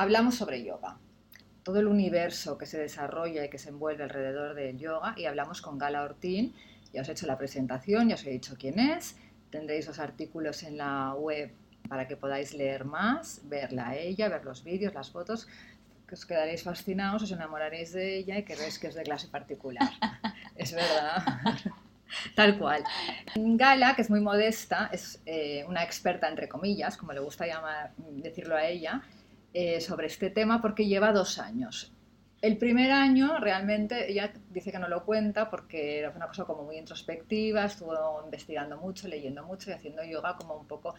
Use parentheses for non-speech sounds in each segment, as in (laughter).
hablamos sobre yoga, todo el universo que se desarrolla y que se envuelve alrededor del yoga y hablamos con Gala Ortín. Ya os he hecho la presentación, ya os he dicho quién es. Tendréis los artículos en la web para que podáis leer más, verla a ella, ver los vídeos, las fotos, que os quedaréis fascinados, os enamoraréis de ella y queréis que es de clase particular. (laughs) es verdad. Tal cual. Gala, que es muy modesta, es eh, una experta, entre comillas, como le gusta llamar, decirlo a ella, eh, sobre este tema porque lleva dos años. El primer año realmente ella dice que no lo cuenta porque era una cosa como muy introspectiva, estuvo investigando mucho, leyendo mucho y haciendo yoga como un poco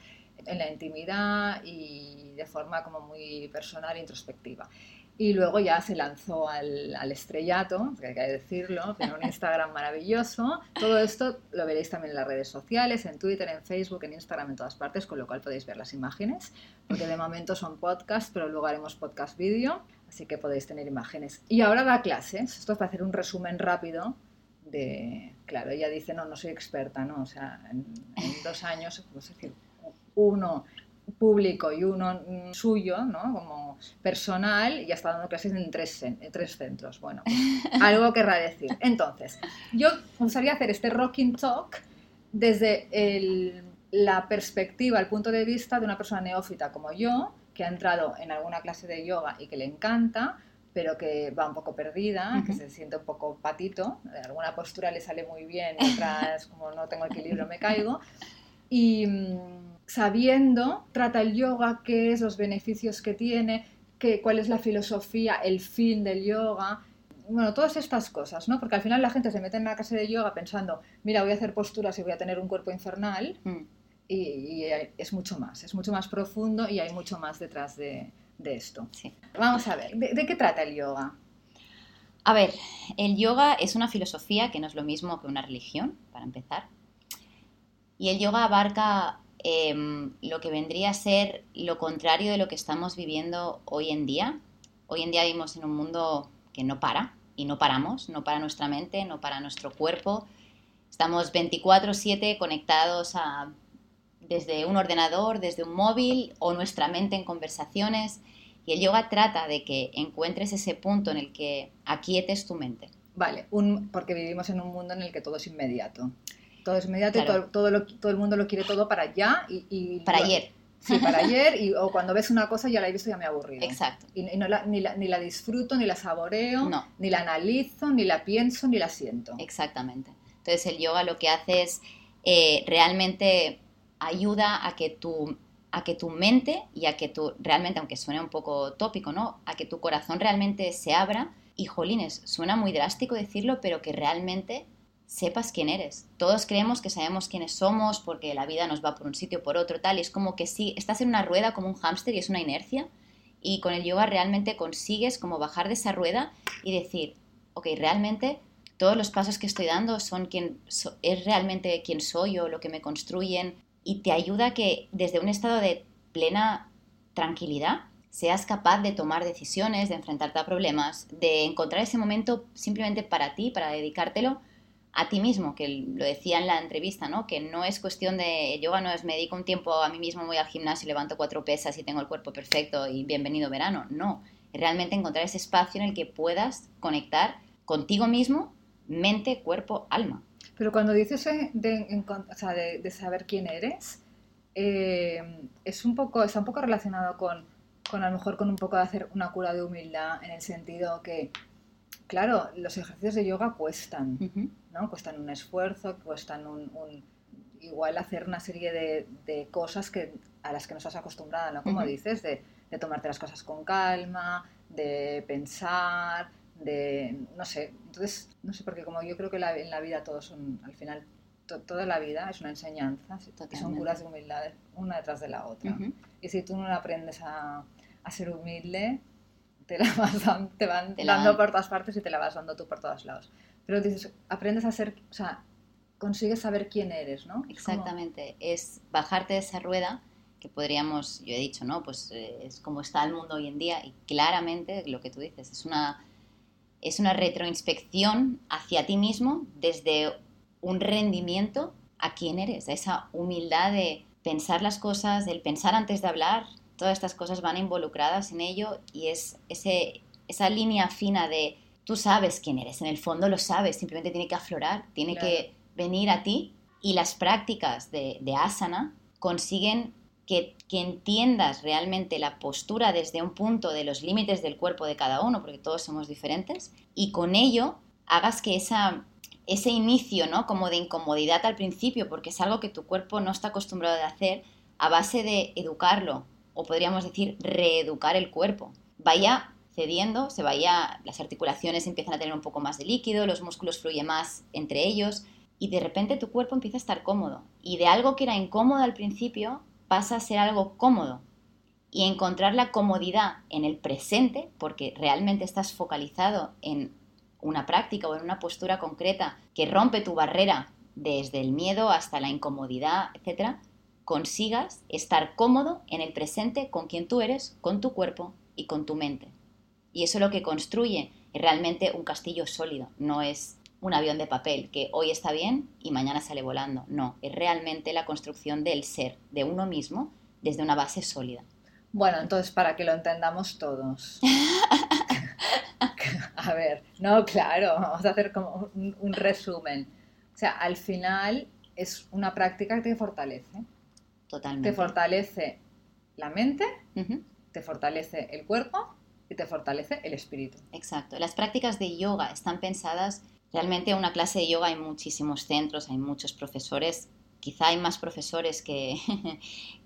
en la intimidad y de forma como muy personal introspectiva. Y luego ya se lanzó al, al estrellato, que hay que decirlo, tiene un Instagram maravilloso. Todo esto lo veréis también en las redes sociales, en Twitter, en Facebook, en Instagram, en todas partes, con lo cual podéis ver las imágenes, porque de momento son podcasts, pero luego haremos podcast vídeo, así que podéis tener imágenes. Y ahora da clases, esto es para hacer un resumen rápido de, claro, ella dice, no, no soy experta, ¿no? O sea, en, en dos años, sé decir, uno público y uno suyo, ¿no? Como personal, y está dando clases en tres, en tres centros. Bueno, pues, (laughs) algo querrá decir. Entonces, yo gustaría hacer este Rocking Talk desde el, la perspectiva, el punto de vista de una persona neófita como yo, que ha entrado en alguna clase de yoga y que le encanta, pero que va un poco perdida, uh -huh. que se siente un poco patito, alguna postura le sale muy bien, y otras como no tengo equilibrio me caigo. Y mm, sabiendo, trata el yoga, qué es, los beneficios que tiene, qué, cuál es la filosofía, el fin del yoga. Bueno, todas estas cosas, ¿no? Porque al final la gente se mete en la clase de yoga pensando, mira, voy a hacer posturas y voy a tener un cuerpo infernal. Mm. Y, y, es mucho más, es mucho más profundo y hay mucho más detrás de, de esto. Sí. Vamos a ver, ¿de, ¿de qué trata el yoga? A ver, el yoga es una filosofía que no es lo mismo que una religión, para empezar. Y el yoga abarca eh, lo que vendría a ser lo contrario de lo que estamos viviendo hoy en día. Hoy en día vivimos en un mundo que no para y no paramos, no para nuestra mente, no para nuestro cuerpo. Estamos 24/7 conectados a, desde un ordenador, desde un móvil o nuestra mente en conversaciones. Y el yoga trata de que encuentres ese punto en el que aquietes tu mente. Vale, un, porque vivimos en un mundo en el que todo es inmediato todo es inmediato claro. y todo, todo, lo, todo, el mundo lo quiere todo para allá y... y para ayer. Sí, para ayer, y, o cuando ves una cosa ya la he visto y ya me he aburrido. Exacto. Y, y no la, ni, la, ni, la, disfruto, ni la saboreo, no. ni la analizo, ni la pienso, ni la siento. Exactamente. Entonces el yoga lo que hace es eh, realmente ayuda a que tu a que tu mente y a que tu realmente, aunque suene un poco tópico, ¿no? A que tu corazón realmente se abra y jolines, suena muy drástico decirlo, pero que realmente sepas quién eres. Todos creemos que sabemos quiénes somos porque la vida nos va por un sitio por otro, tal, y es como que sí, estás en una rueda como un hámster y es una inercia, y con el yoga realmente consigues como bajar de esa rueda y decir, ok, realmente todos los pasos que estoy dando son quien, es realmente quién soy o lo que me construyen, y te ayuda que desde un estado de plena tranquilidad seas capaz de tomar decisiones, de enfrentarte a problemas, de encontrar ese momento simplemente para ti, para dedicártelo, a ti mismo, que lo decía en la entrevista, ¿no? Que no es cuestión de yoga, no es me dedico un tiempo a mí mismo, voy al gimnasio, levanto cuatro pesas y tengo el cuerpo perfecto y bienvenido verano. No, realmente encontrar ese espacio en el que puedas conectar contigo mismo, mente, cuerpo, alma. Pero cuando dices de, de, o sea, de, de saber quién eres, eh, es un poco, está un poco relacionado con, con a lo mejor con un poco de hacer una cura de humildad en el sentido que claro, los ejercicios de yoga cuestan, uh -huh. ¿no? Cuestan un esfuerzo, cuestan un, un igual hacer una serie de, de, cosas que, a las que no estás acostumbrada, ¿no? Como uh -huh. dices, de, de, tomarte las cosas con calma, de pensar, de, no sé, entonces, no sé, porque como yo creo que la, en la vida todos son, al final, to, toda la vida es una enseñanza, y son curas de humildad una detrás de la otra. Uh -huh. Y si tú no aprendes a, a ser humilde, te la vas dando, te van te dando van... por todas partes y te la vas dando tú por todos lados. Pero dices, aprendes a ser, o sea, consigues saber quién eres, ¿no? Exactamente, es bajarte de esa rueda que podríamos, yo he dicho, ¿no? Pues eh, es como está el mundo hoy en día y claramente lo que tú dices, es una, es una retroinspección hacia ti mismo desde un rendimiento a quién eres, a esa humildad de pensar las cosas, del pensar antes de hablar, todas estas cosas van involucradas en ello y es ese, esa línea fina de tú sabes quién eres, en el fondo lo sabes, simplemente tiene que aflorar, tiene que venir a ti y las prácticas de, de asana consiguen que, que, entiendas realmente la postura desde un punto de los límites del cuerpo de cada uno, porque todos somos diferentes, y con ello hagas que esa, ese inicio, ¿no? Como de incomodidad al principio, porque es algo que tu cuerpo no está acostumbrado a hacer, a base de educarlo, o podríamos decir reeducar el cuerpo, vaya cediendo, se vaya, las articulaciones empiezan a tener un poco más de líquido, los músculos fluyen más entre ellos, y de repente tu cuerpo empieza a estar cómodo. Y de algo que era incómodo al principio pasa a ser algo cómodo. Y encontrar la comodidad en el presente, porque realmente estás focalizado en una práctica o en una postura concreta que rompe tu barrera desde el miedo hasta la incomodidad, etc., consigas estar cómodo en el presente con quien tú eres, con tu cuerpo y con tu mente. Y eso es lo que construye realmente un castillo sólido, no es un avión de papel que hoy está bien y mañana sale volando. No, es realmente la construcción del ser, de uno mismo, desde una base sólida. Bueno, entonces para que lo entendamos todos. (laughs) a ver, no, claro, vamos a hacer como un, resumen. O sea, al final es una práctica que te fortalece. Totalmente. Te fortalece la mente, te fortalece el cuerpo y te fortalece el espíritu. Exacto. Las prácticas de yoga están pensadas Realmente una clase de yoga hay muchísimos centros, hay muchos profesores, quizá hay más profesores que, (laughs)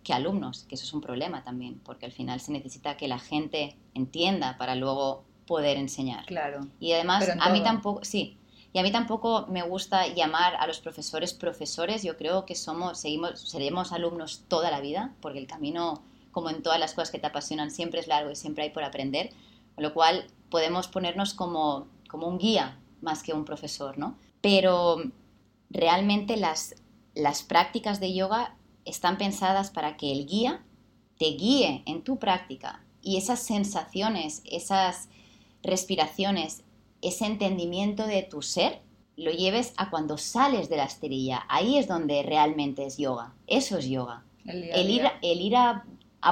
que alumnos, que eso es un problema también, porque al final se necesita que la gente entienda para luego poder enseñar. Claro. Y además, a mí tampoco, sí, y a mí tampoco me gusta llamar a los profesores profesores, yo creo que somos, seguimos, seremos alumnos toda la vida, porque el camino, como en todas las cosas que te apasionan, siempre es largo y siempre hay por aprender, con lo cual podemos ponernos como, como un guía más que un profesor, ¿no? Pero realmente las, las prácticas de yoga están pensadas para que el guía te guíe en tu práctica y esas sensaciones, esas respiraciones, ese entendimiento de tu ser, lo lleves a cuando sales de la esterilla. Ahí es donde realmente es yoga. Eso es yoga. El, ir, el ir a,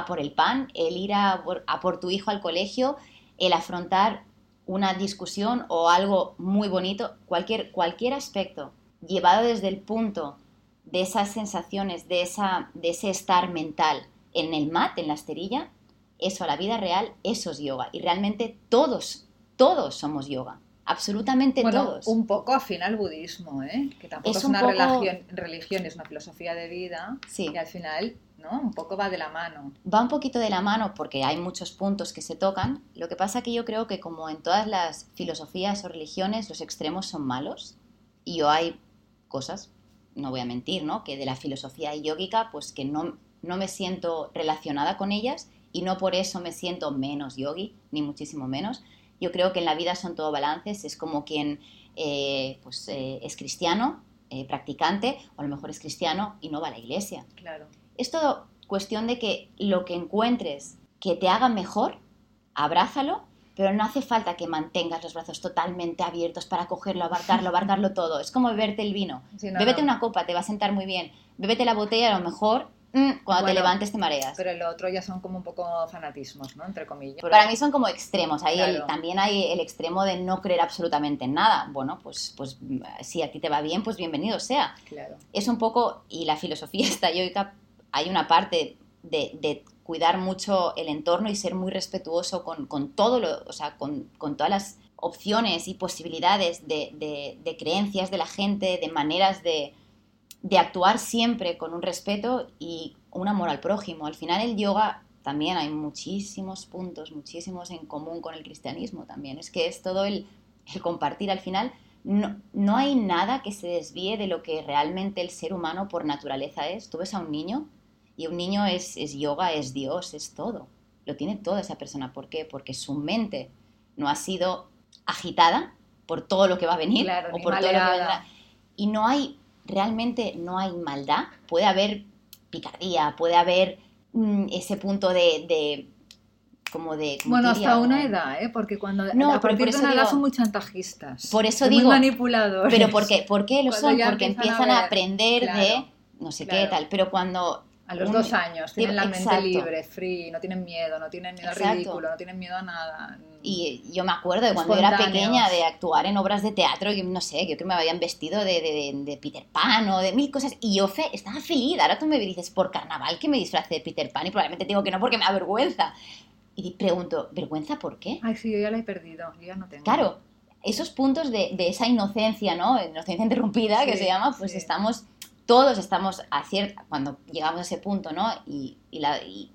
por el pan, el ir a por tu hijo al colegio, el afrontar una discusión o algo muy bonito, cualquier, cualquier aspecto llevado desde el punto de esas sensaciones, de, esa, de ese estar mental en el mat, en la esterilla, eso a la vida real, eso es yoga. Y realmente todos, todos somos yoga. Absolutamente todos. Un poco al budismo, ¿eh? que tampoco es, una religión, religión, es una filosofía de vida. Sí. Y al final un poco va de la mano. Va un poquito de la mano porque hay muchos puntos que se tocan. Lo que pasa que yo creo que como en todas las filosofías o religiones los extremos son malos y yo hay cosas, no voy a mentir, ¿no? Que de la filosofía yógica pues que no, no me siento relacionada con ellas y no por eso me siento menos yogi, ni muchísimo menos. Yo creo que en la vida son todo balances, es como quien eh, pues, eh, es cristiano, eh, practicante, o a lo mejor es cristiano y no va a la iglesia. Claro. Es todo cuestión de que lo que encuentres que te haga mejor, abrázalo, pero no hace falta que mantengas los brazos totalmente abiertos para cogerlo, abarcarlo, abarcarlo todo. Es como beberte el vino. Bébete una copa, te va a sentar muy bien. Bébete la botella, a lo mejor mm, cuando te levantes te mareas. Pero el otro ya son como un poco fanatismos, ¿no? Entre comillas. Para mí son como extremos. Ahí también hay el extremo de no creer absolutamente en nada. Bueno, pues, pues si a ti te va bien, pues bienvenido sea. Claro. Es un poco, y la filosofía (laughs) está yoica hay una parte de, cuidar mucho el entorno y ser muy respetuoso con, todo lo, o sea, con, todas las opciones y posibilidades de, creencias de la gente, de maneras de, actuar siempre con un respeto y un amor al prójimo. Al final el yoga también hay muchísimos puntos, muchísimos en común con el cristianismo también. Es que es todo el, compartir. Al final no, no, hay nada que se desvíe de lo que realmente el ser humano por naturaleza es. Tú ves a un niño y un niño es, yoga, es Dios, es todo. Lo tiene toda esa persona. ¿Por qué? Porque su mente no ha sido agitada por todo lo que va a venir o por todo lo que vendrá. Y no hay, realmente no hay maldad. Puede haber picardía, puede haber mm, ese punto de, como de bueno hasta una edad eh porque cuando no, a partir de una edad son muy chantajistas por eso digo muy manipuladores. pero ¿por qué, ¿Por qué lo son porque empiezan a, aprender de no sé qué tal pero cuando A los un- dos años, tienen la mente exacto. libre, free, no tienen miedo, no tienen miedo al Exacto. ridículo, no tienen miedo a nada. Y yo me acuerdo de cuando era pequeña de actuar en obras de teatro, y no sé, yo creo que me habían vestido de, de- de- Peter Pan o de mil cosas, y yo fe- estaba feliz. Ahora tú me dices, por carnaval que me disfrace de Peter Pan, y probablemente digo que no porque me da vergüenza. Y pregunto, ¿vergüenza por qué? Ay, sí, yo ya la he perdido, yo ya no tengo. Claro, esos puntos de, de esa inocencia, ¿no? Inocencia interrumpida que Sí, se llama, pues sí. estamos, todos estamos a cier- cuando llegamos a ese punto, ¿no? Y, y la, y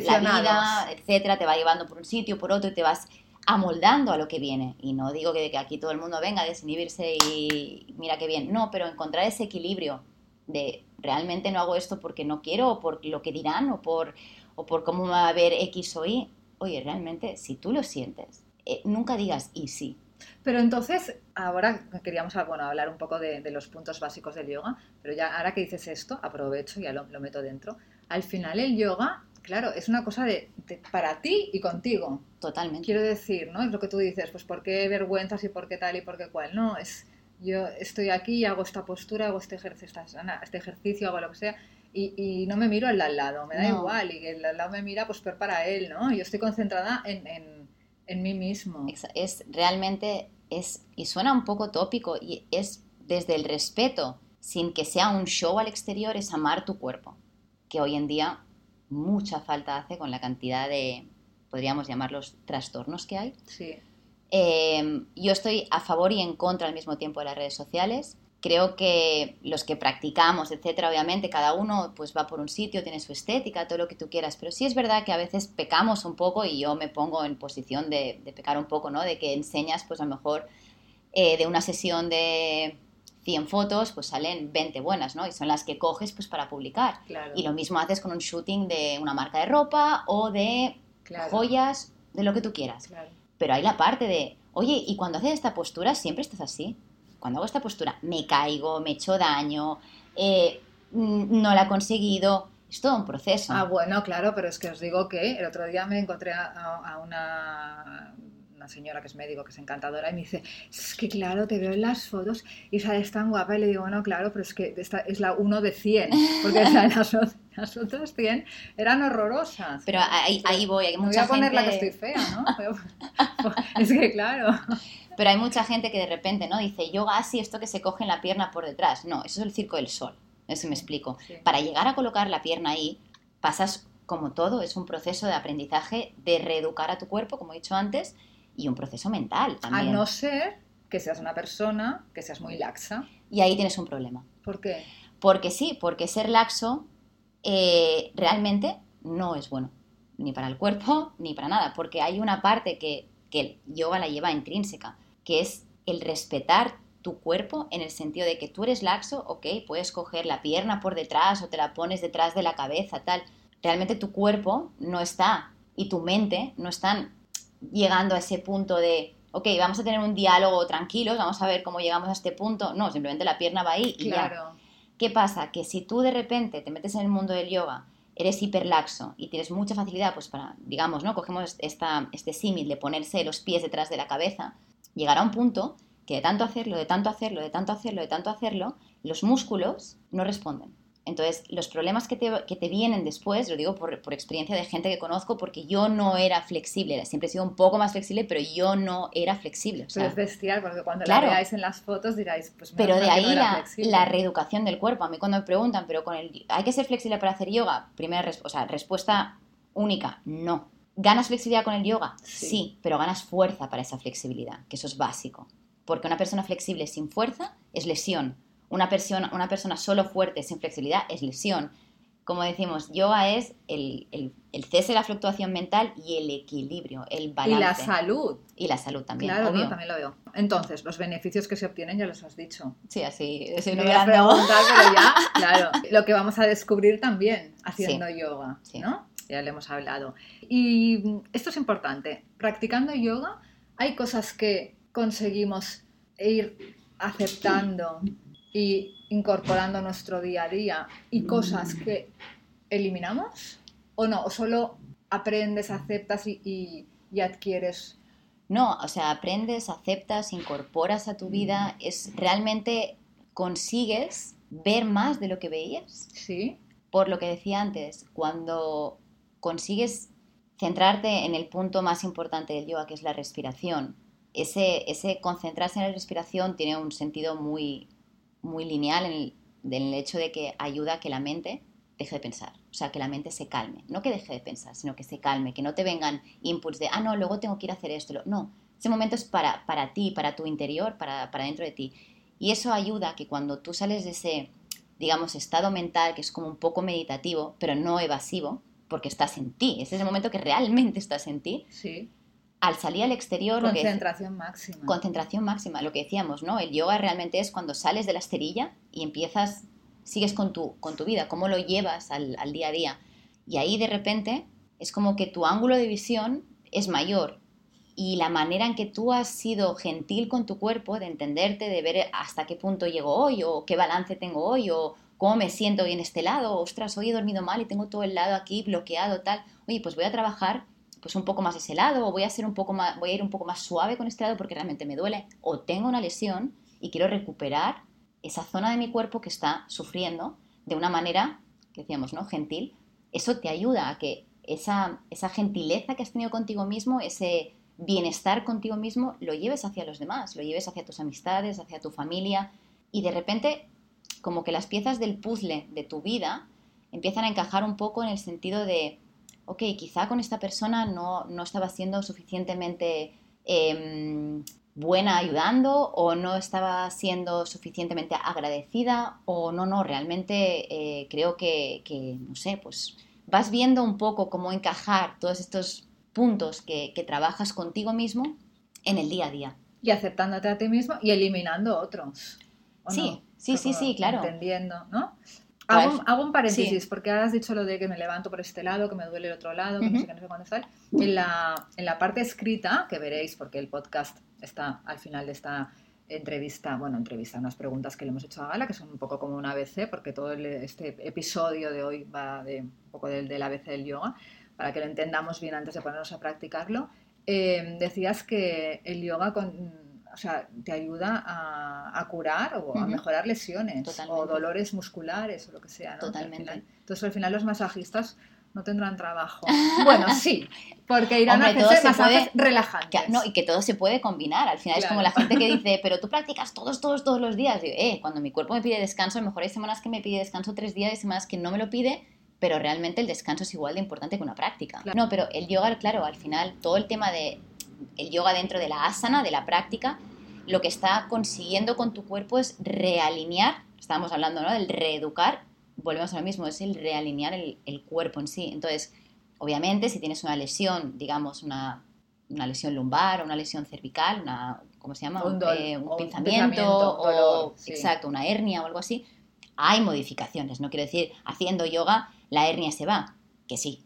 la Condicionados. vida, etcétera, te va llevando por un sitio, por otro, y te vas amoldando a lo que viene. Y no digo que, que aquí todo el mundo venga a desinhibirse y mira qué bien. No, pero encontrar ese equilibrio de realmente no hago esto porque no quiero, o por lo que dirán, o por, o por cómo va a ver X o Y. Oye, realmente, si tú lo sientes, eh, nunca digas y sí. Pero entonces, ahora queríamos bueno, hablar un poco de, de los puntos básicos del yoga, pero ya ahora que dices esto, aprovecho y ya lo, lo meto dentro. Al final el yoga, claro, es una cosa de, de- para ti y contigo. Totalmente. Quiero decir, ¿no? Es lo que tú dices, pues por qué vergüenzas y por qué tal y por qué cual. No, es yo estoy aquí, hago esta postura, hago este ejercicio, este ejercicio, hago lo que sea, y, y no me miro al lado, me da No. igual, y el al lado me mira, pues peor para él, ¿no? Yo estoy concentrada en, en, en mí mismo. Es realmente, es, y suena un poco tópico, y es desde el respeto, sin que sea un show al exterior, es amar tu cuerpo, que hoy en día mucha falta hace con la cantidad de, podríamos llamarlos, trastornos que hay. Sí. Eh, yo estoy a favor y en contra al mismo tiempo de las redes sociales. Creo que los que practicamos, etcétera, obviamente cada uno pues va por un sitio, tiene su estética, todo lo que tú quieras, pero sí es verdad que a veces pecamos un poco y yo me pongo en posición de, de pecar un poco, ¿no? De que enseñas pues a lo mejor eh, de una sesión de 100 fotos pues salen 20 buenas, ¿no? Y son las que coges pues para publicar. Claro. Y lo mismo haces con un shooting de una marca de ropa o de claro, joyas, de lo que tú quieras. claro. Pero hay la parte de, oye, y cuando haces esta postura siempre estás así. Cuando hago esta postura me caigo, me echo daño, eh, mm, no la he conseguido. Es todo un proceso. Ah, bueno, claro, pero es que os digo que el otro día me encontré a, a- una, una señora que es médico, que es encantadora, y me dice, es que claro, te veo en las fotos y sales tan guapa, y le digo, bueno, claro, pero es que esta es la 1 de 100, porque (laughs) las, las otras 100 eran horrorosas. Pero ahí, ahí voy, hay No voy mucha a poner la que gente- estoy fea, ¿no? (laughs) A- es que claro. Pero hay mucha gente que de repente, ¿no? Dice, yoga así, esto que se coge en la pierna por detrás. No, eso es el circo del sol. Eso me explico. Sí. Para llegar a colocar la pierna ahí, pasas como todo, es un proceso de aprendizaje de reeducar a tu cuerpo, como he dicho antes, y un proceso mental A no ser que seas una persona que seas muy laxa. Y ahí tienes un problema. ¿Por qué? Porque sí, porque ser laxo eh, realmente no es bueno, ni para el cuerpo ni para nada, porque hay una parte que, que el yoga la lleva intrínseca, que es el respetar tu cuerpo en el sentido de que tú eres laxo, ok, puedes coger la pierna por detrás o te la pones detrás de la cabeza, tal. Realmente tu cuerpo no está y tu mente no están llegando a ese punto de, ok, vamos a tener un diálogo tranquilos, vamos a ver cómo llegamos a este punto. No, simplemente la pierna va ahí y ya. Claro. ¿Qué pasa? Que si tú de repente te metes en el mundo del yoga, eres hiperlaxo y tienes mucha facilidad, pues para, digamos, ¿no? Cogemos esta, este símil de ponerse los pies detrás de la cabeza, llegará un punto que de tanto hacerlo, de tanto hacerlo, de tanto hacerlo, de tanto hacerlo, los músculos no responden. Entonces, los problemas que te, que te vienen después, lo digo por, por experiencia de gente que conozco, porque yo no era flexible, siempre he sido un poco más flexible, pero yo no era flexible. o sea, Pero es bestial, porque cuando Claro. la veáis en las fotos diráis, pues pero de ahí no la, reeducación del cuerpo. A mí cuando me preguntan, pero con el ¿hay que ser flexible para hacer yoga? Primera res- o sea, respuesta única, no. ¿Ganas flexibilidad con el yoga? Sí. Sí. pero ganas fuerza para esa flexibilidad, que eso es básico. Porque una persona flexible sin fuerza es lesión. Una persona, una persona solo fuerte sin flexibilidad es lesión. Como decimos, yoga es el, el- el cese de la fluctuación mental y el equilibrio, el Y balance. la salud. Y la salud también, claro, obvio. ¿no? también lo veo. Entonces, los beneficios que se obtienen ya los has dicho. Sí, así, No preguntar, pero ya, (laughs) claro. Lo que vamos a descubrir también haciendo yoga, Sí. Ya le hemos hablado. Y mm, esto es importante. Practicando yoga, hay cosas que conseguimos ir aceptando y incorporando a nuestro día a día y cosas que eliminamos o no, o solo aprendes, aceptas y, y- y adquieres. No, o sea, aprendes, aceptas, incorporas a tu vida, es realmente consigues ver más de lo que veías. Sí, por lo que decía antes, cuando consigues centrarte en el punto más importante del yoga, que es la respiración, ese, ese concentrarse en la respiración tiene un sentido muy, muy lineal en el, hecho de que ayuda a que la mente deje de pensar, o sea, que la mente se calme, no que deje de pensar, sino que se calme, que no te vengan inputs de, ah, no, luego tengo que ir a hacer esto, no, ese momento es para, para ti, para tu interior, para, para dentro de ti. Y eso ayuda a que cuando tú sales de ese, digamos, estado mental, que es como un poco meditativo, pero no evasivo, porque estás en ti, ese es el momento que realmente estás en ti, Sí. al salir al exterior... lo que- Concentración máxima. concentración máxima, lo que decíamos, ¿no? El yoga realmente es cuando sales de la esterilla y empiezas, sigues con tu, con tu vida, cómo lo llevas al, al día a día. Y ahí de repente es como que tu ángulo de visión es mayor y la manera en que tú has sido gentil con tu cuerpo, de entenderte, de ver hasta qué punto llego hoy o qué balance tengo hoy o cómo me siento hoy en este lado, ostras, hoy he dormido mal y tengo todo el lado aquí bloqueado, tal. Oye, pues voy a trabajar pues un poco más ese lado o voy a ser un poco más voy a ir un poco más suave con este lado porque realmente me duele o tengo una lesión y quiero recuperar esa zona de mi cuerpo que está sufriendo de una manera que decíamos, ¿no? gentil. Eso te ayuda a que esa, esa gentileza que has tenido contigo mismo, ese bienestar contigo mismo, lo lleves hacia los demás, lo lleves hacia tus amistades, hacia tu familia y de repente como que las piezas del puzzle de tu vida empiezan a encajar un poco en el sentido de, ok, quizá con esta persona no, no estaba siendo suficientemente em, buena ayudando o no estaba siendo suficientemente agradecida o no, no, realmente eh, creo que, que, no sé, pues vas viendo un poco cómo encajar todos estos puntos que, que trabajas contigo mismo en el día a día. Y aceptándote a ti mismo y eliminando otros. ¿o Sí, no? Sí, sí, sí, claro. Entendiendo, ¿no? Claro. Hago, un- hago un paréntesis, Sí. porque has dicho lo de que me levanto por este lado, que me duele el otro lado, que no sé qué, no sé cuándo tal. En la, en la parte escrita, que veréis, porque el podcast está al final de esta entrevista, bueno, entrevista, unas preguntas que le hemos hecho a Gala, que son un poco como un ABC, porque todo el- este episodio de hoy va de un poco del, del ABC del yoga, para que lo entendamos bien antes de ponernos a practicarlo. Eh, decías que el yoga con, o sea, te ayuda a, a curar o a mejorar lesiones Totalmente. o dolores musculares o lo que sea. ¿no? Que al Totalmente. final- entonces al final los masajistas no tendrán trabajo. (laughs) Bueno, sí, porque irán Hombre, a hacerse se masajes puede- relajantes. Que- no, y que todo se puede combinar. Al final es como la gente que (laughs) dice, pero tú practicas todos, todos, todos los días. Digo, eh, cuando mi cuerpo me pide descanso, a lo mejor hay semanas que me pide descanso tres días y semanas que no me lo pide, pero realmente el descanso es igual de importante que una práctica. Claro. No, pero el yoga, claro, al final todo el tema de el yoga dentro de la asana, de la práctica, lo que está consiguiendo con tu cuerpo es realinear, estábamos hablando, ¿no? Del reeducar, volvemos a lo mismo, es el realinear el, el cuerpo en sí. Entonces, obviamente, si tienes una lesión, digamos, una, una lesión lumbar o una lesión cervical, una, ¿cómo se llama? Un dol- Eh, un o un pinzamiento o, dolor, sí. exacto, una hernia o algo así, hay modificaciones. No quiero decir, haciendo yoga, la hernia se va, que sí,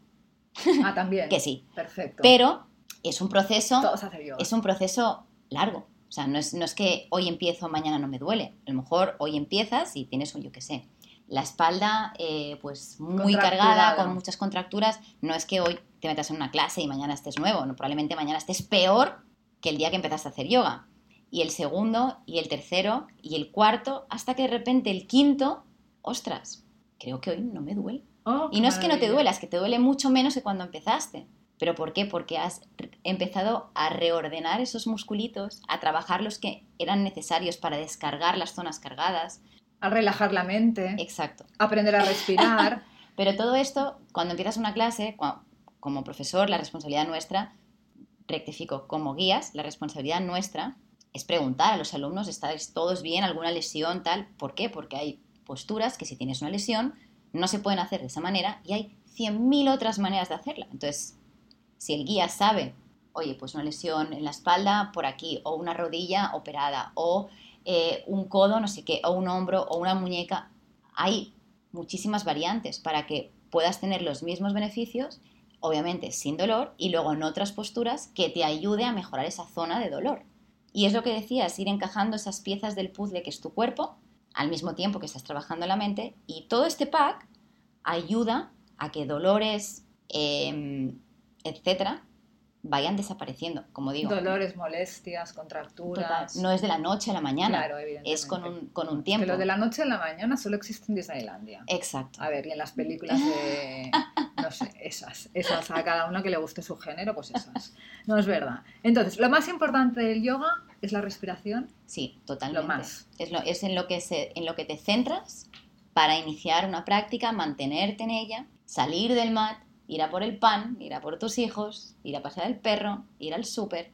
Ah, también. (laughs) que sí. Perfecto. Pero es un proceso Todos yoga. es un proceso largo. O sea, no es, no es que hoy empiezo, mañana no me duele. A lo mejor hoy empiezas y tienes un, yo qué sé, la espalda eh, pues muy cargada, con muchas contracturas. No es que hoy te metas en una clase y mañana estés nuevo. No, probablemente mañana estés peor que el día que empezaste a hacer yoga. Y el segundo, y el tercero, y el cuarto, hasta que de repente el quinto, ostras, creo que hoy no me duele. Oh, Y no es que no te duela, es que te duele mucho menos que cuando empezaste. ¿Pero por qué? Porque has empezado a reordenar esos musculitos, a trabajar los que eran necesarios para descargar las zonas cargadas. A relajar la mente, Exacto. aprender a respirar. (laughs) Pero todo esto, cuando empiezas una clase, como profesor, la responsabilidad nuestra, rectifico, como guías, la responsabilidad nuestra es preguntar a los alumnos, ¿estáis todos bien? ¿Alguna lesión? Tal. ¿Por qué? Porque hay posturas que si tienes una lesión no se pueden hacer de esa manera y hay 100.000 otras maneras de hacerla. Entonces, si el guía sabe, oye, pues una lesión en la espalda por aquí, o una rodilla operada, o eh, un codo, no sé qué, o un hombro, o una muñeca, hay muchísimas variantes para que puedas tener los mismos beneficios, obviamente sin dolor, y luego en otras posturas que te ayude a mejorar esa zona de dolor. Y es lo que decías, ir encajando esas piezas del puzzle que es tu cuerpo, al mismo tiempo que estás trabajando la mente, y todo este pack ayuda a que dolores, eh, etcétera, vayan desapareciendo, como digo. Dolores, molestias, contracturas. No es de la noche a la mañana, Claro, evidentemente. es con un, con un tiempo. lo de la noche a la mañana solo existe en Disneylandia. Exacto. A ver, y en las películas de. (laughs) No sé, esas. Esas, a cada uno que le guste su género, pues esas. No es verdad. Entonces, lo más importante del yoga es la respiración. Sí, totalmente. Lo más. Es, lo, es en, lo que se, en lo que te centras para iniciar una práctica, mantenerte en ella, salir del mat, ir a por el pan, ir a por tus hijos, ir a pasear el perro, ir al súper.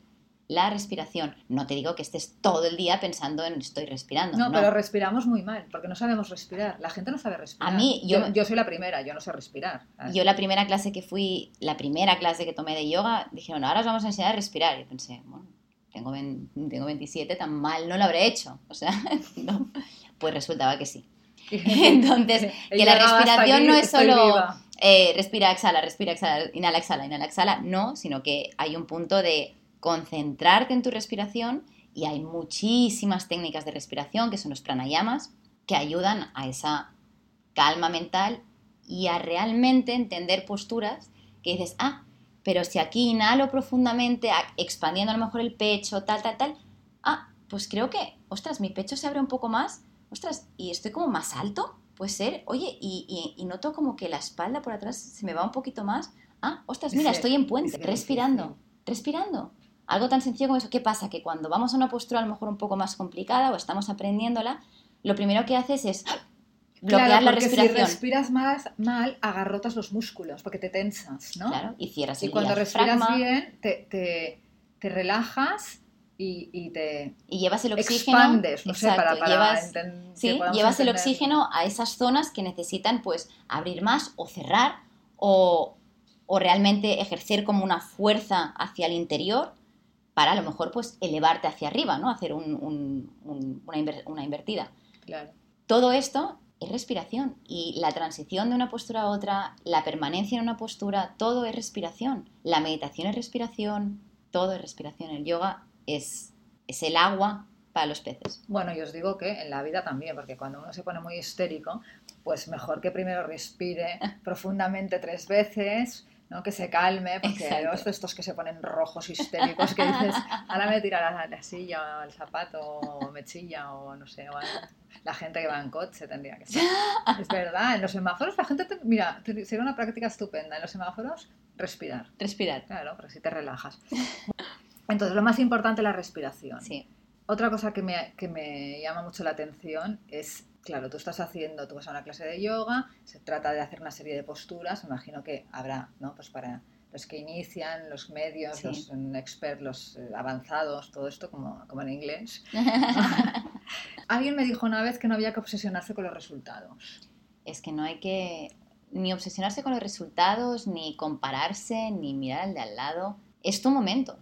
La respiración. No te digo que estés todo el día pensando en estoy respirando. No, No, pero respiramos muy mal, porque no sabemos respirar. La gente no sabe respirar. A mí, yo- yo, soy la primera, yo no sé respirar. ¿sabes? Yo la primera clase que fui, la primera clase que tomé de yoga, dijeron, ahora os vamos a enseñar a respirar. Y pensé, bueno, tengo, ven- tengo 27, tan mal no lo habré hecho. O sea, (laughs) no. pues resultaba que sí. (laughs) Entonces, que la Ella, "Hasta respiración aquí no es solo viva". Eh, respira, exhala, respira, exhala, inhala, exhala, inhala, exhala, no, sino que hay un punto de concentrarte en tu respiración y hay muchísimas técnicas de respiración, que son los pranayamas, que ayudan a esa calma mental y a realmente entender posturas que dices, ah, pero si aquí inhalo profundamente, expandiendo a lo mejor el pecho, tal, tal, tal, ah, pues creo que, ostras, mi pecho se abre un poco más, ostras, y estoy como más alto, puede ser, oye, y, y- y noto como que la espalda por atrás se me va un poquito más, ah, ostras, mira, estoy en puente, respirando, respirando. Algo tan sencillo como eso, ¿qué pasa? Que cuando vamos a una postura a lo mejor un poco más complicada o estamos aprendiéndola, lo primero que haces es bloquear Claro, la respiración. Si respiras más, mal, agarrotas los músculos, porque te tensas, ¿no? Claro, y cierras Y el cuando respiras bien, te, te, te relajas y, y te y llevas el oxígeno. expandes, no sé, para, para llevas, sí, llevas el oxígeno a esas zonas que necesitan pues abrir más o cerrar o, o realmente ejercer como una fuerza hacia el interior para a lo mejor pues elevarte hacia arriba, ¿no? Hacer un- un- un- una, inver- una invertida. Claro. Todo esto es respiración y la transición de una postura a otra, la permanencia en una postura, todo es respiración. La meditación es respiración, todo es respiración. El yoga es, es el agua para los peces. Bueno, y os digo que en la vida también, porque cuando uno se pone muy histérico, pues mejor que primero respire (laughs) profundamente tres veces, ¿no? que se calme, porque los- estos que se ponen rojos histéricos, que dices, (laughs) ahora me tira la, la silla o el zapato, o me chilla, o no sé, o la gente que va en coche tendría que ser. (laughs) Es verdad, en los semáforos la gente, te- mira, sería una práctica estupenda, en los semáforos respirar, Respirar. claro, porque así te relajas. Entonces, lo más importante es la respiración. Sí, Otra cosa que me, que me llama mucho la atención es, claro, tú estás haciendo, tú vas a una clase de yoga, se trata de hacer una serie de posturas, me imagino que habrá, ¿no? Pues para los que inician, los medios, Sí. los expertos, los eh, avanzados, todo esto como, como en inglés. (laughs) (laughs) Alguien me dijo una vez que no había que obsesionarse con los resultados. es que no hay que ni obsesionarse con los resultados, ni compararse, ni mirar al de al lado. Es tu momento.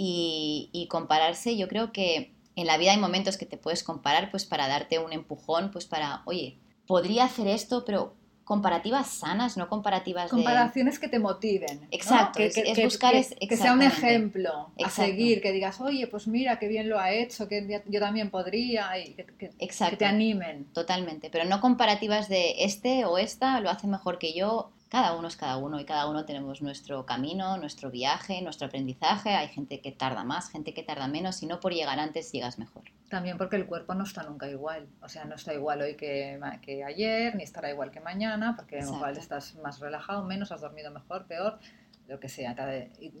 Y, y compararse, yo creo que en la vida hay momentos que te puedes comparar pues para darte un empujón, pues para, oye, podría hacer esto, pero comparativas sanas, no comparativas de... Comparaciones que te motiven. ¿no? Exacto, Que, es- que- es que- buscar que- es- que sea un ejemplo a Exacto. seguir, que digas, oye, pues mira, qué bien lo ha hecho, que yo también podría, y que, que- que Exacto. te animen. Totalmente, pero no comparativas de este o esta lo hace mejor que yo. Cada uno es cada uno y cada uno tenemos nuestro camino, nuestro viaje, nuestro aprendizaje. Hay gente que tarda más, gente que tarda menos y no por llegar antes llegas mejor. También porque el cuerpo no está nunca igual. O sea, no está igual hoy que, que ayer, ni estará igual que mañana, porque igual estás más relajado, menos, has dormido mejor, peor, lo que sea.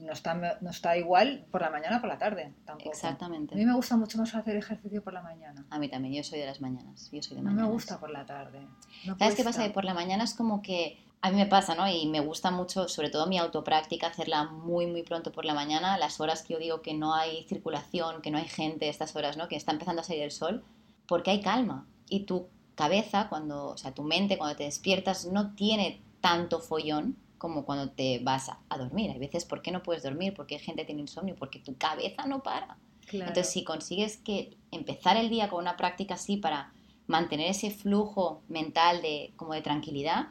No está, no está igual por la mañana o por la tarde, tampoco. A Exactamente. mí me gusta mucho más hacer ejercicio por la mañana. A mí también, yo soy de las mañanas. Yo soy de No me mañanas. gusta por la tarde. No ¿Sabes qué pasa? Que por la mañana es como que a mí me pasa, ¿no? Y me gusta mucho, sobre todo mi autopráctica, hacerla muy, muy pronto por la mañana, las horas que yo digo que no hay circulación, que no hay gente, estas horas, ¿no? Que está empezando a salir el sol, porque hay calma. Y tu cabeza, cuando, o sea, tu mente, cuando te despiertas, no tiene tanto follón como cuando te vas a, a dormir. Hay veces, ¿por qué no puedes dormir? ¿Por qué gente tiene insomnio? Porque tu cabeza no para. Claro. Entonces, si consigues que empezar el día con una práctica así para mantener ese flujo mental de como de tranquilidad,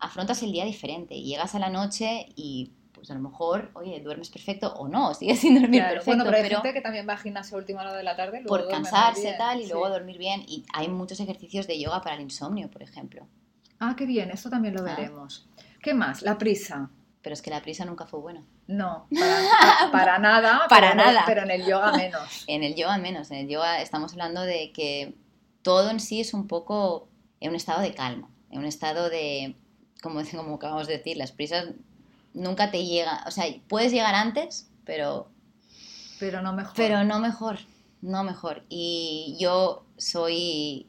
afrontas el día diferente llegas a la noche y pues a lo mejor, oye, duermes perfecto o no, (laughs) sigues sin dormir Claro, perfecto, bueno, pero hay pero gente que también va al gimnasio a última hora de la tarde. luego por cansarse bien, tal y sí. luego dormir bien y hay muchos ejercicios de yoga para el insomnio, por ejemplo. Ah, qué bien, esto también lo Ah. veremos. ¿Qué más? La prisa. Pero es que la prisa nunca fue buena. No, para, (laughs) para nada. Para pero nada. pero en el yoga menos. (laughs) En el yoga menos, en el yoga estamos hablando de que todo en sí es un poco en un estado de calma, en un estado de, como, (laughs) como acabamos de decir, las prisas nunca te llegan, o sea, puedes llegar antes, pero, Pero no mejor. pero no mejor, no mejor. Y yo soy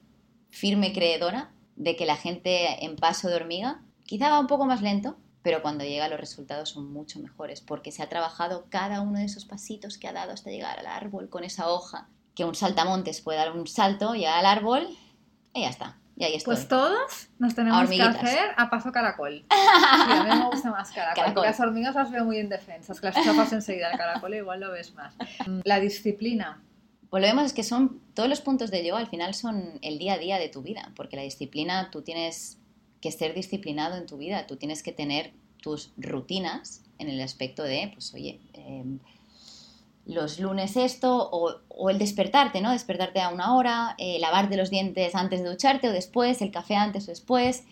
firme creedora de que la gente en paso de hormiga quizá va un poco más lento, pero cuando llega los resultados son mucho mejores porque se ha trabajado cada uno de esos pasitos que ha dado hasta llegar al árbol con esa hoja, que un saltamontes puede dar un salto, llegar al árbol y ya está. Y ahí estoy. Pues todos nos tenemos que hacer a paso caracol. (laughs) A mí me gusta más caracol. Caracol. Las hormigas las veo muy indefensas, las chapas enseguida. El caracol igual lo ves más. La disciplina. Volvemos, es que son todos los puntos de yoga al final son el día a día de tu vida, porque la disciplina, tú tienes que ser disciplinado en tu vida, tú tienes que tener tus rutinas en el aspecto de, pues oye, eh, los lunes esto, o, o el despertarte, ¿no? Despertarte a una hora, eh, lavarte los dientes antes de ducharte o después, el café antes o después,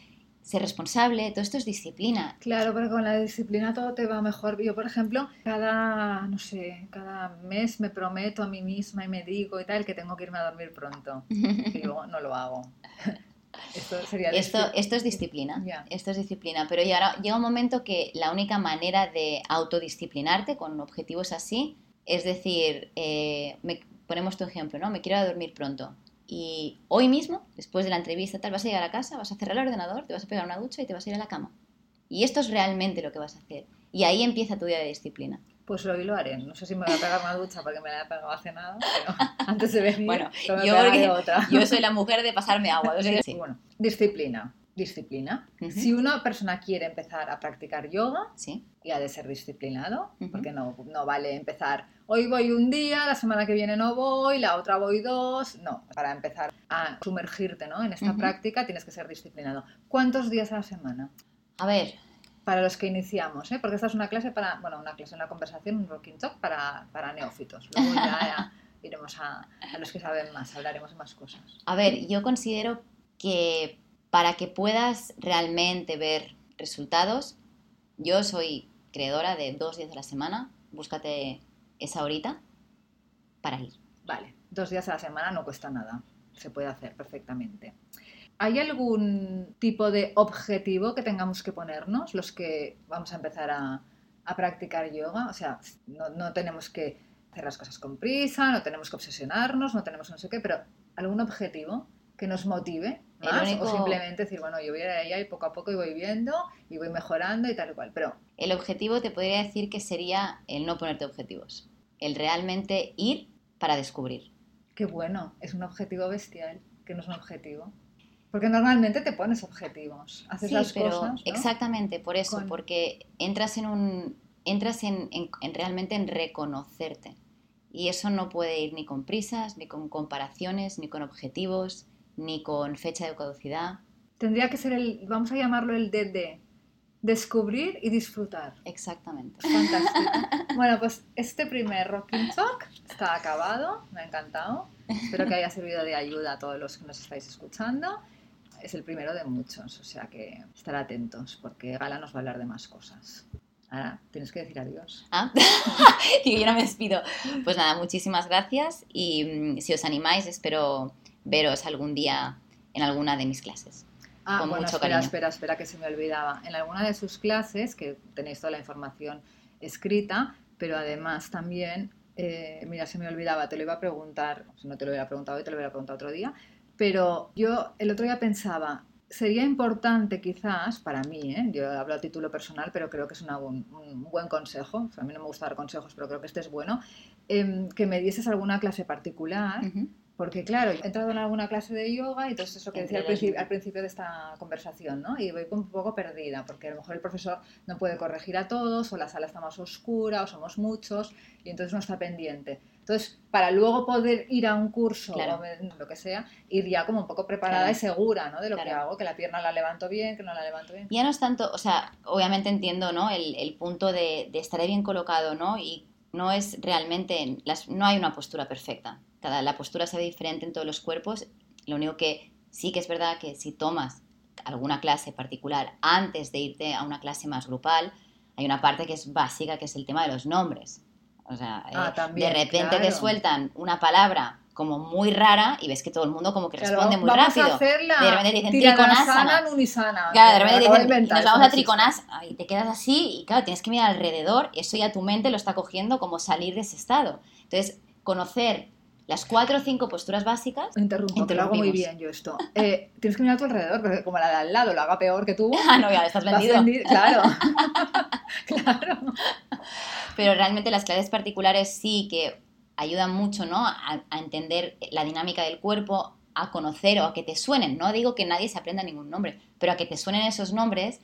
ser responsable, todo esto es disciplina. Claro, pero con la disciplina todo te va mejor. Yo, por ejemplo, cada, no sé, cada mes me prometo a mí misma y me digo y tal que tengo que irme a dormir pronto. (laughs) Y luego no lo hago. (laughs) Esto sería Esto, esto es disciplina, esto es disciplina, pero ya ahora llega un momento que la única manera de autodisciplinarte con objetivos así es decir, eh, me- ponemos tu ejemplo, ¿no? Me quiero dormir pronto y hoy mismo, después de la entrevista tal, vas a llegar a casa, vas a cerrar el ordenador, te vas a pegar una ducha y te vas a ir a la cama. Y esto es realmente lo que vas a hacer. Y ahí empieza tu día de disciplina. Pues hoy lo haré. No sé si me voy a pegar una ducha porque me la he pegado hace nada, pero (laughs) antes de venir Bueno, me yo porque- otra. (laughs) Yo soy la mujer de pasarme agua. sí. Bueno, disciplina. Disciplina. Si una persona quiere empezar a practicar yoga, Sí, y ha de ser disciplinado, porque no, no vale empezar, hoy voy un día, la semana que viene no voy, la otra voy dos. No, para empezar a sumergirte ¿no? en esta práctica tienes que ser disciplinado. ¿Cuántos días a la semana? a ver, Para los que iniciamos, ¿eh? porque esta es una clase para, bueno, una clase, una conversación, un rocking talk para, para neófitos. Luego ya (laughs) iremos a, a los que saben más, hablaremos de más cosas. A ver, yo considero que para que puedas realmente ver resultados, yo soy creadora de dos días a la semana, búscate esa horita para ir. Vale, dos días a la semana no cuesta nada, se puede hacer perfectamente. ¿Hay algún tipo de objetivo que tengamos que ponernos los que vamos a empezar a, a practicar yoga? O sea, no, no tenemos que hacer las cosas con prisa, no tenemos que obsesionarnos, no tenemos no sé qué, pero algún objetivo que nos motive más único- o simplemente decir, bueno, yo voy a allá y poco a poco y voy viendo y voy mejorando y tal y cual. Pero El objetivo te podría decir que sería el no ponerte objetivos, el realmente ir para descubrir. qué bueno, es un objetivo bestial, que no es un objetivo. Porque normalmente te pones objetivos, haces Sí, las pero cosas. ¿no? exactamente por eso, Con- porque entras en un entras en, en- en realmente en reconocerte. Y eso no puede ir ni con prisas, ni con comparaciones, ni con objetivos, ni con fecha de caducidad. Tendría que ser el, vamos a llamarlo el DD, descubrir y disfrutar. Exactamente. Fantástico. (laughs) bueno, pues este primer Rocking Talk está acabado, me ha encantado. Espero que haya servido de ayuda a todos los que nos estáis escuchando. Es el primero de muchos, o sea que estar atentos porque Gala nos va a hablar de más cosas. Ahora tienes que decir adiós. Ah, (laughs) y yo no me despido. Pues nada, muchísimas gracias y mm, si os animáis espero veros algún día en alguna de mis clases. Ah, Con bueno, mucho espera, cariño. espera, espera, que se me olvidaba. En alguna de sus clases, que tenéis toda la información escrita, pero además también, eh, mira, se me olvidaba, te lo iba a preguntar, si no te lo hubiera preguntado hoy, te lo hubiera preguntado otro día, pero yo el otro día pensaba, sería importante quizás, para mí, ¿eh? yo hablo a título personal, pero creo que es una un buen consejo, o sea, a mí no me gusta dar consejos, pero creo que este es bueno, em, que me dieses alguna clase particular. Porque claro, he entrado en alguna clase de yoga y entonces eso que decía al, principio- mismos. al principio de esta conversación, ¿no? Y voy un poco perdida, porque a lo mejor el profesor no puede corregir a todos, o la sala está más oscura, o somos muchos, y entonces no está pendiente. Entonces, para luego poder ir a un curso Claro. o lo que sea, ir ya como un poco preparada Claro. y segura, ¿no? De lo que hago, que la pierna la levanto bien, que no la levanto bien. Ya no es tanto, o sea, obviamente entiendo, ¿no? El, el punto de, de estar bien colocado, ¿no? Y no es realmente, las, no hay una postura perfecta. Cada, la postura se ve diferente en todos los cuerpos. Lo único que sí que es verdad que si tomas alguna clase particular antes de irte a una clase más grupal, hay una parte que es básica, que es el tema de los nombres. O sea, Ah, eh, también, de repente te sueltan una palabra como muy rara y ves que todo el mundo como que Claro, responde muy vamos rápido. a hacer la De repente dicen tiranasana trikonasana. nunisana. Claro, de repente dicen, inventar, nos vamos a existe. triconas y te quedas así y claro, tienes que mirar alrededor, eso ya tu mente lo está cogiendo como salir de ese estado. Entonces, conocer las cuatro o cinco posturas básicas, Interrumpo, que lo hago muy bien yo esto. Eh, tienes que mirar a tu alrededor, porque como la de al lado lo haga peor que tú. (laughs) ah, no, ya estás vendido. vendi- Claro. (laughs) (laughs) claro. Pero realmente las clases particulares sí que ayudan mucho, ¿no? A, entender la dinámica del cuerpo, a conocer o a que te suenen. No digo que nadie se aprenda ningún nombre, pero a que te suenen esos nombres,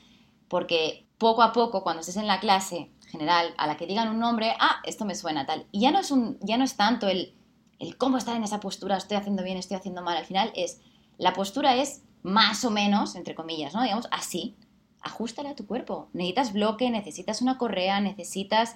porque poco a poco, cuando estés en la clase general, a la que digan un nombre, ah, esto me suena tal. Y ya no es, un, ya no es tanto el, el cómo estar en esa postura, estoy haciendo bien, estoy haciendo mal. Al final es, la postura es más o menos, entre comillas, ¿no? Digamos, así. Ajustala a tu cuerpo. Necesitas bloque, necesitas una correa, necesitas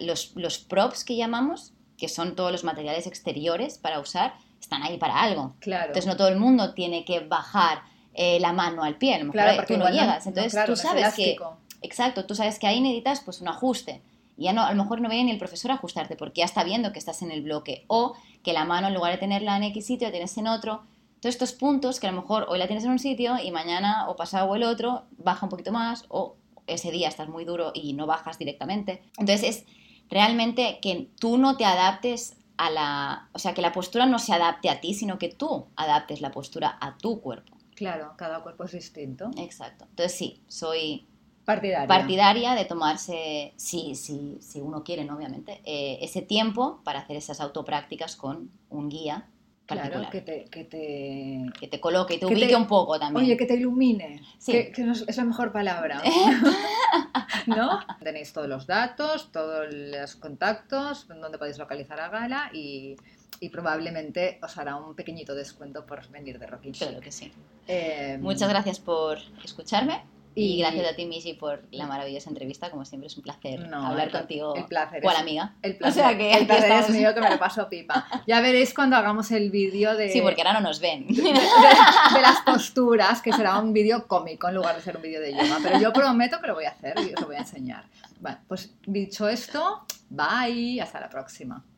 los, los props que llamamos, que son todos los materiales exteriores para usar, están ahí para algo. Claro. Entonces no todo el mundo tiene que bajar eh, la mano al pie, a lo mejor claro, eh, tú no llegas. Entonces claro, tú no sabes que, exacto, tú sabes que ahí necesitas pues un ajuste. Y ya no, a lo mejor no viene ni el profesor a ajustarte porque ya está viendo que estás en el bloque o que la mano en lugar de tenerla en X sitio la tienes en otro. Todos estos puntos que a lo mejor hoy la tienes en un sitio y mañana o pasado o el otro baja un poquito más o ese día estás muy duro y no bajas directamente. Entonces es realmente que tú no te adaptes a la... O sea, que la postura no se adapte a ti, sino que tú adaptes la postura a tu cuerpo. Claro, cada cuerpo es distinto. Exacto. Entonces sí, soy Partidaria. partidaria de tomarse, si, si, si uno quiere, ¿no? obviamente, eh, ese tiempo para hacer esas autoprácticas con un guía particular. Claro, que te, que te... que te coloque y te que te- ubique un poco también. Oye, que te ilumine. Sí. Que, es la mejor palabra. (laughs) ¿No? Tenéis todos los datos, todos los contactos, donde podéis localizar a Gala y, y probablemente os hará un pequeñito descuento por venir de Rocking. Claro que sí. Eh, Muchas gracias por escucharme y, gracias a ti, Michi, por la maravillosa entrevista. Como siempre, es un placer No, hablar el contigo el placer cual es- amiga. El placer, O sea que el placer es estamos. mío que me lo paso pipa. Ya veréis cuando hagamos el vídeo de, Sí, porque ahora no nos ven. de, (laughs) de- de las posturas, que será un vídeo cómico en lugar de ser un vídeo de yoga. Pero yo prometo que lo voy a hacer y os lo voy a enseñar. Bueno, pues dicho esto, bye, hasta la próxima.